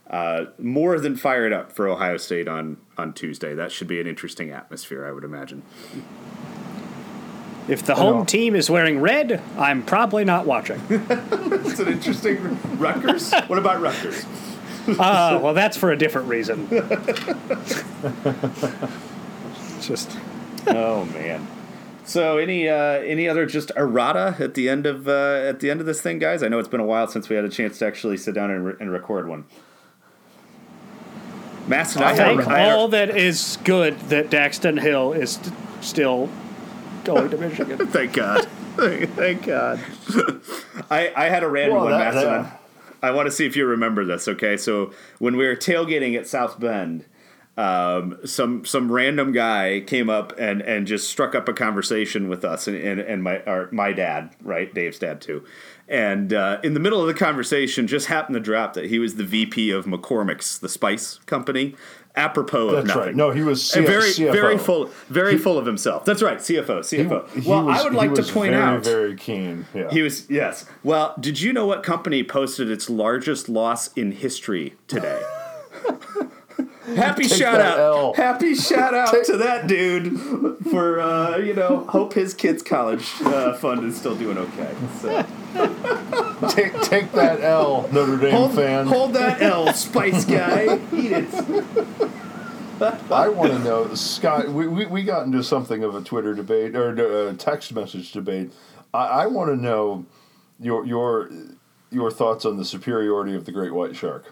uh, more than fired up for Ohio State on on Tuesday. That should be an interesting atmosphere, I would imagine. If the home team is wearing red, I'm probably not watching. It's an interesting Rutgers. What about Rutgers? Uh, well, that's for a different reason. Just oh man. So any uh, any other just errata at the end of uh, at the end of this thing, guys? I know it's been a while since we had a chance to actually sit down and, re- and record one. Mass and I, I had, think I had- all that is good that Daxton Hill is st- still going to Michigan. Thank God. Thank God. I, I had a random Well, one, that- that- I want to see if you remember this, okay? So when we were tailgating at South Bend, um, some some random guy came up and and just struck up a conversation with us and and, and my our, my dad, right, Dave's dad too. And uh, in the middle of the conversation, just happened to drop that he was the VP of McCormick's, the spice company, apropos of nothing. right. No, he was very CFO. very full very full of himself. That's right, CFO, CFO. He well, was- I would he like to point very, out very keen. Yeah. he was yes. Well, did you know what company posted its largest loss in history today? Happy shout out! Happy shout out to that dude for uh, you know hope his kid's college uh, fund is still doing okay. So, take take that L, Notre Dame hold, fan. hold that L, Spice guy. Eat it. I want to know, Scott. We, we, we got into something of a Twitter debate or a text message debate. I, I want to know your your your thoughts on the superiority of the great white shark.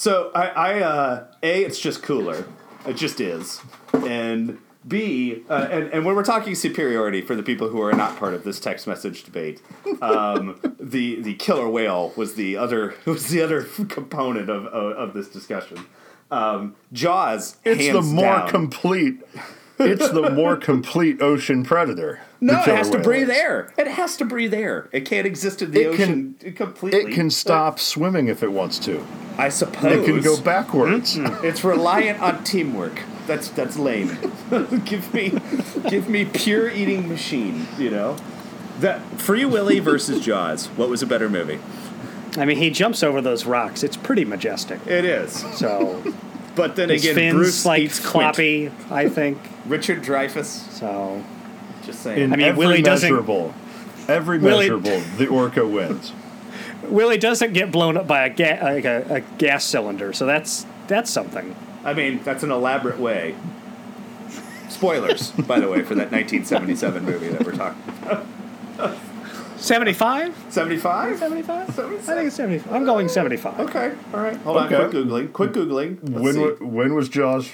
So I, I uh, a it's just cooler. It just is, and b uh, and and when we're talking superiority for the people who are not part of this text message debate, um, the the killer whale was the other was the other component of of, of this discussion. Um, Jaws. It's the more down. complete. It's the more complete ocean predator. No, it has to breathe is. air. It has to breathe air. It can't exist in the It can- ocean completely. It can stop swimming if it wants to. I suppose. It can go backwards. Mm-hmm. It's reliant on teamwork. That's that's lame. give me give me pure eating machine, you know? That Free Willy versus Jaws. What was a better movie? I mean, he jumps over those rocks. It's pretty majestic. It is. So But then his again, fins Bruce like eats Quint. floppy, I think. Richard Dreyfuss. So Just saying. In I mean, every Willie doesn't- Every measurable, every Willie- the orca wins. Willy doesn't get blown up by a, ga- like a, a gas cylinder, so that's that's something. I mean, that's an elaborate way. Spoilers, by the way, for that 1977 movie that we're talking. 75? 75? 75? I think it's 75. I'm going 75. Okay, all right. Hold Okay. on, quick googling. Quick googling. Let's When see. wa- when was Jaws?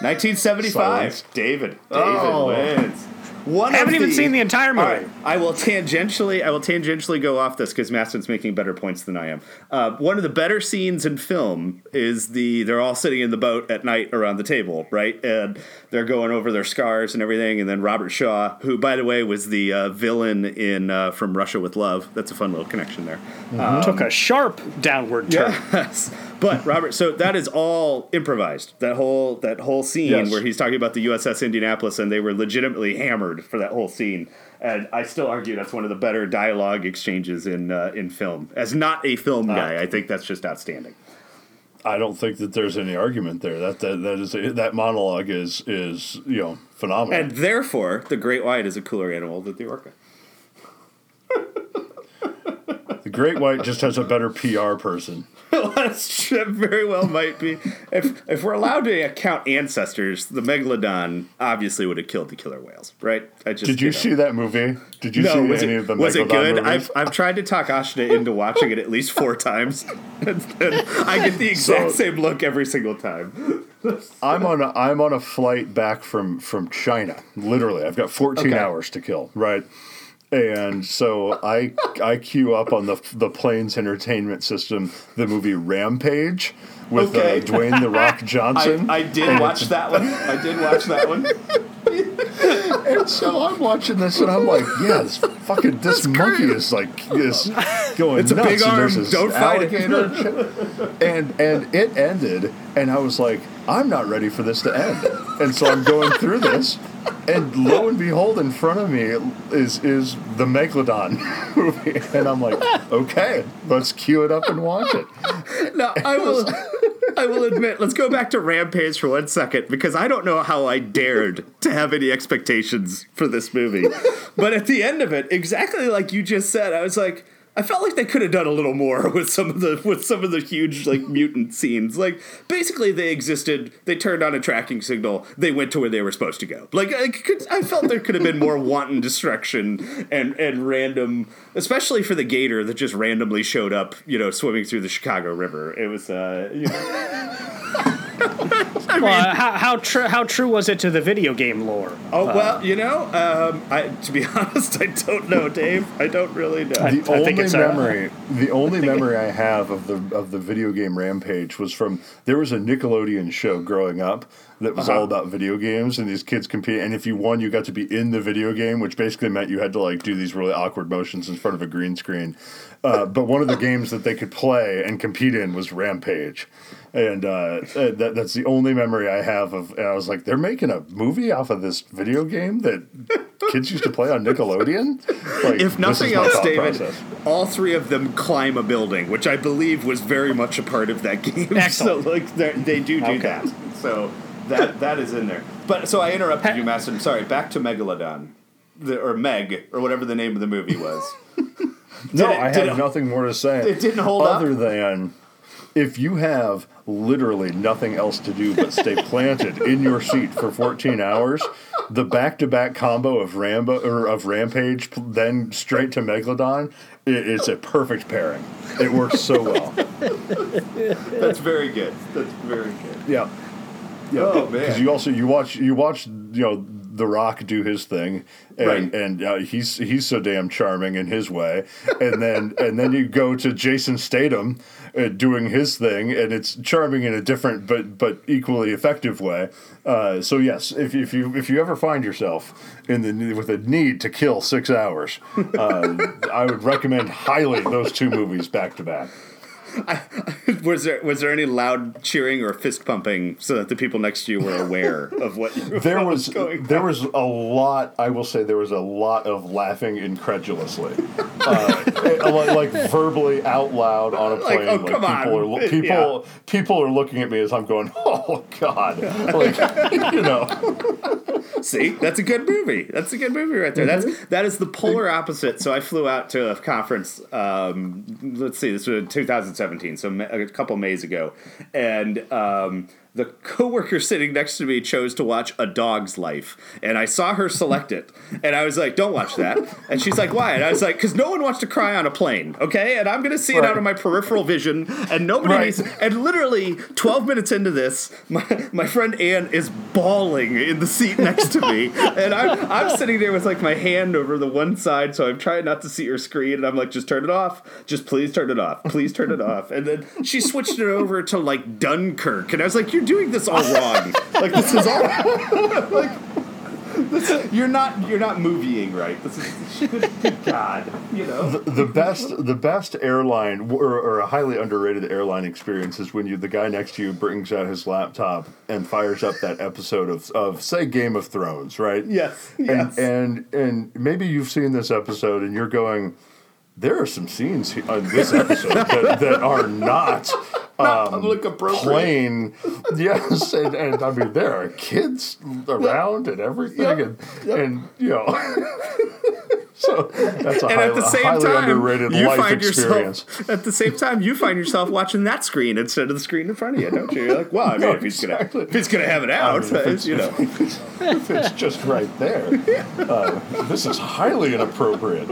1975. Silence. David. David Oh. wins. One Haven't of even seen the entire movie. Right, I will tangentially. I will tangentially go off this because Mattison's making better points than I am. Uh, one of the better scenes in film is the they're all sitting in the boat at night around the table, right? And they're going over their scars and everything. And then Robert Shaw, who by the way was the uh, villain in uh, From Russia with Love. That's a fun little connection there. Took a sharp downward turn. Yes. But Robert, so that is all improvised. That whole that whole scene Yes. where he's talking about the USS Indianapolis and they were legitimately hammered for that whole scene. And I still argue that's one of the better dialogue exchanges in uh, in film. As not a film guy, I think that's just outstanding. I don't think that there's any argument there. That that that is that monologue is is you know phenomenal. And therefore, the great white is a cooler animal than the orca. great white just has a better PR person. That's true. Very well might be. If if we're allowed to count ancestors, the megalodon obviously would have killed the killer whales, right? I just Did you know. see that movie? Did you No, see any it, of the was it good? movies? I've, I've tried to talk Ashna into watching it at least four times, and, and I get the exact So- same look every single time. I'm on a, I'm on a flight back from from China. Literally, I've got 14 Okay. hours to kill. Right. And so I I queue up on the the plane's entertainment system the movie Rampage with Okay. uh, Dwayne the Rock Johnson. I, I did watch that one. I did watch that one. And so I'm watching this and I'm like, yeah, this fucking this monkey is like is going It's a nuts. big and there's arm. Don't fight it. alligator and shit. And and it ended, and I was like, I'm not ready for this to end. And so I'm going through this, and lo and behold, in front of me is is the Megalodon movie, and I'm like, okay, let's cue it up and watch it. No, I will. I will admit. Let's go back to Rampage for one second because I don't know how I dared to have any expectations for this movie. But at the end of it, exactly like you just said, I was like. I felt like they could have done a little more with some of the with some of the huge like mutant scenes. Like basically, they existed. They turned on a tracking signal. They went to where they were supposed to go. Like I, could, I felt there could have been more wanton destruction and and random, especially for the gator that just randomly showed up. You know, swimming through the Chicago River. It was uh, you know, I Well, mean, uh, how how, tr- how true was it to the video game lore? oh well, you know, um, I to be honest, I don't know, Dave. I don't really know. I- the only think it's, uh, memory, the only memory I have of the of the video game Rampage was from there was a Nickelodeon show growing up that was Uh-huh. all about video games and these kids compete and if you won you got to be in the video game which basically meant you had to like do these really awkward motions in front of a green screen uh, but one of the games that they could play and compete in was Rampage and uh, that, that's the only memory I have of and I was like they're making a movie off of this video game that kids used to play on Nickelodeon like, if nothing else, David, process. all three of them climb a building, which I believe was very much a part of that game. Excellent. So, like, they're- do do Okay. that. So that that is in there. But so I interrupted you, Master. I'm sorry. Back to Megalodon, the, or Meg, or whatever the name of the movie was. No, it- I did have it- nothing more to say. it didn't hold up? other than if you have literally nothing else to do but stay planted in your seat for 14 hours, the back-to-back combo of Rambo or of Rampage, then straight to Megalodon, i it's a perfect pairing. It works so well. That's very good. That's very good. Yeah. Yeah. Oh, man. Because you also you watch you watch you know The Rock do his thing, and Right. and uh, he's he's so damn charming in his way, and then and then you go to Jason Statham uh, doing his thing, and it's charming in a different but but equally effective way. Uh, so yes, if, if you if you ever find yourself in the with a need to kill six hours, uh, I would recommend highly those two movies back to back. Was there was there any loud cheering or fist pumping so that the people next to you were aware of what you there was going there on? was a lot. I will say there was a lot of laughing incredulously, uh, like, like verbally out loud on a Like, plane. oh, Like, come people on. are people people are looking at me as I'm going, oh god, like you know. See, that's a good movie. That's a good movie right there. Mm-hmm. That's that is the polar opposite. So I flew out to a conference. Um, let's see, this was in 2017, so a couple Mays ago, and um, the coworker sitting next to me chose to watch A Dog's Life, and I saw her select it, and I was like, "Don't watch that." And she's like, "Why?" And I was like, "Because no one wants to cry on a plane, okay? And I'm gonna see it out of my peripheral vision, and nobody Right. needs." And literally 12 minutes into this, my, my friend Ann is bawling in the seat next to me. And I'm, I'm sitting there with like my hand over the one side, so I'm trying not to see her screen. And I'm like, just turn it off. Just please turn it off. Please turn it off. And then she switched it over to like Dunkirk. And I was like, you're doing this all wrong. like, this is all. like, this, you're not you're not movieing right. This is good, good God, you know. the best the best airline or, or a highly underrated airline experience is when you the guy next to you brings out his laptop and fires up that episode of, of say Game of Thrones, right? Yes, And yes. and and maybe you've seen this episode and you're going, there are some scenes on this episode that, that are not um, public appropriate. plain. Yes, and, and I mean there are kids around and everything, Yep, and yep. and you know. So that's a, and high, at the same highly time, underrated you life find experience. yourself at the same time you find yourself watching that screen instead of the screen in front of you, don't you? You're like, well, I mean, No, if he's exactly. gonna if he's gonna have it out, mean, if it's- you know. if it's just right there. Uh, this is highly inappropriate.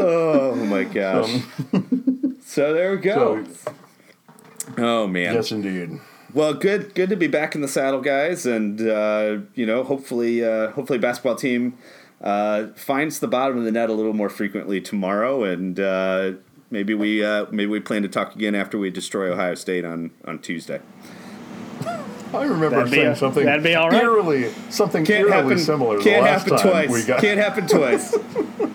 Oh my gosh. So there we go. So, oh man. yes, indeed. Well, good good to be back in the saddle, guys, and uh, you know, hopefully, uh, hopefully, basketball team uh, finds the bottom of the net a little more frequently tomorrow, and uh, maybe we uh, maybe we plan to talk again after we destroy Ohio State on on Tuesday. I remember That'd saying a- something that'd be all right. eerily, something Can't eerily happen. similar Can't last happen time twice. we got. Can't happen twice.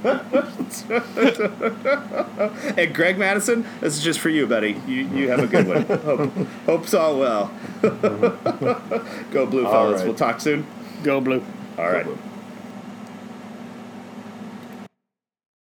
and Greg Mattison, this is just for you, buddy. You you have a good one. Hope, hope's all well. Go blue, fellas. right. We'll talk soon. Go blue. All right.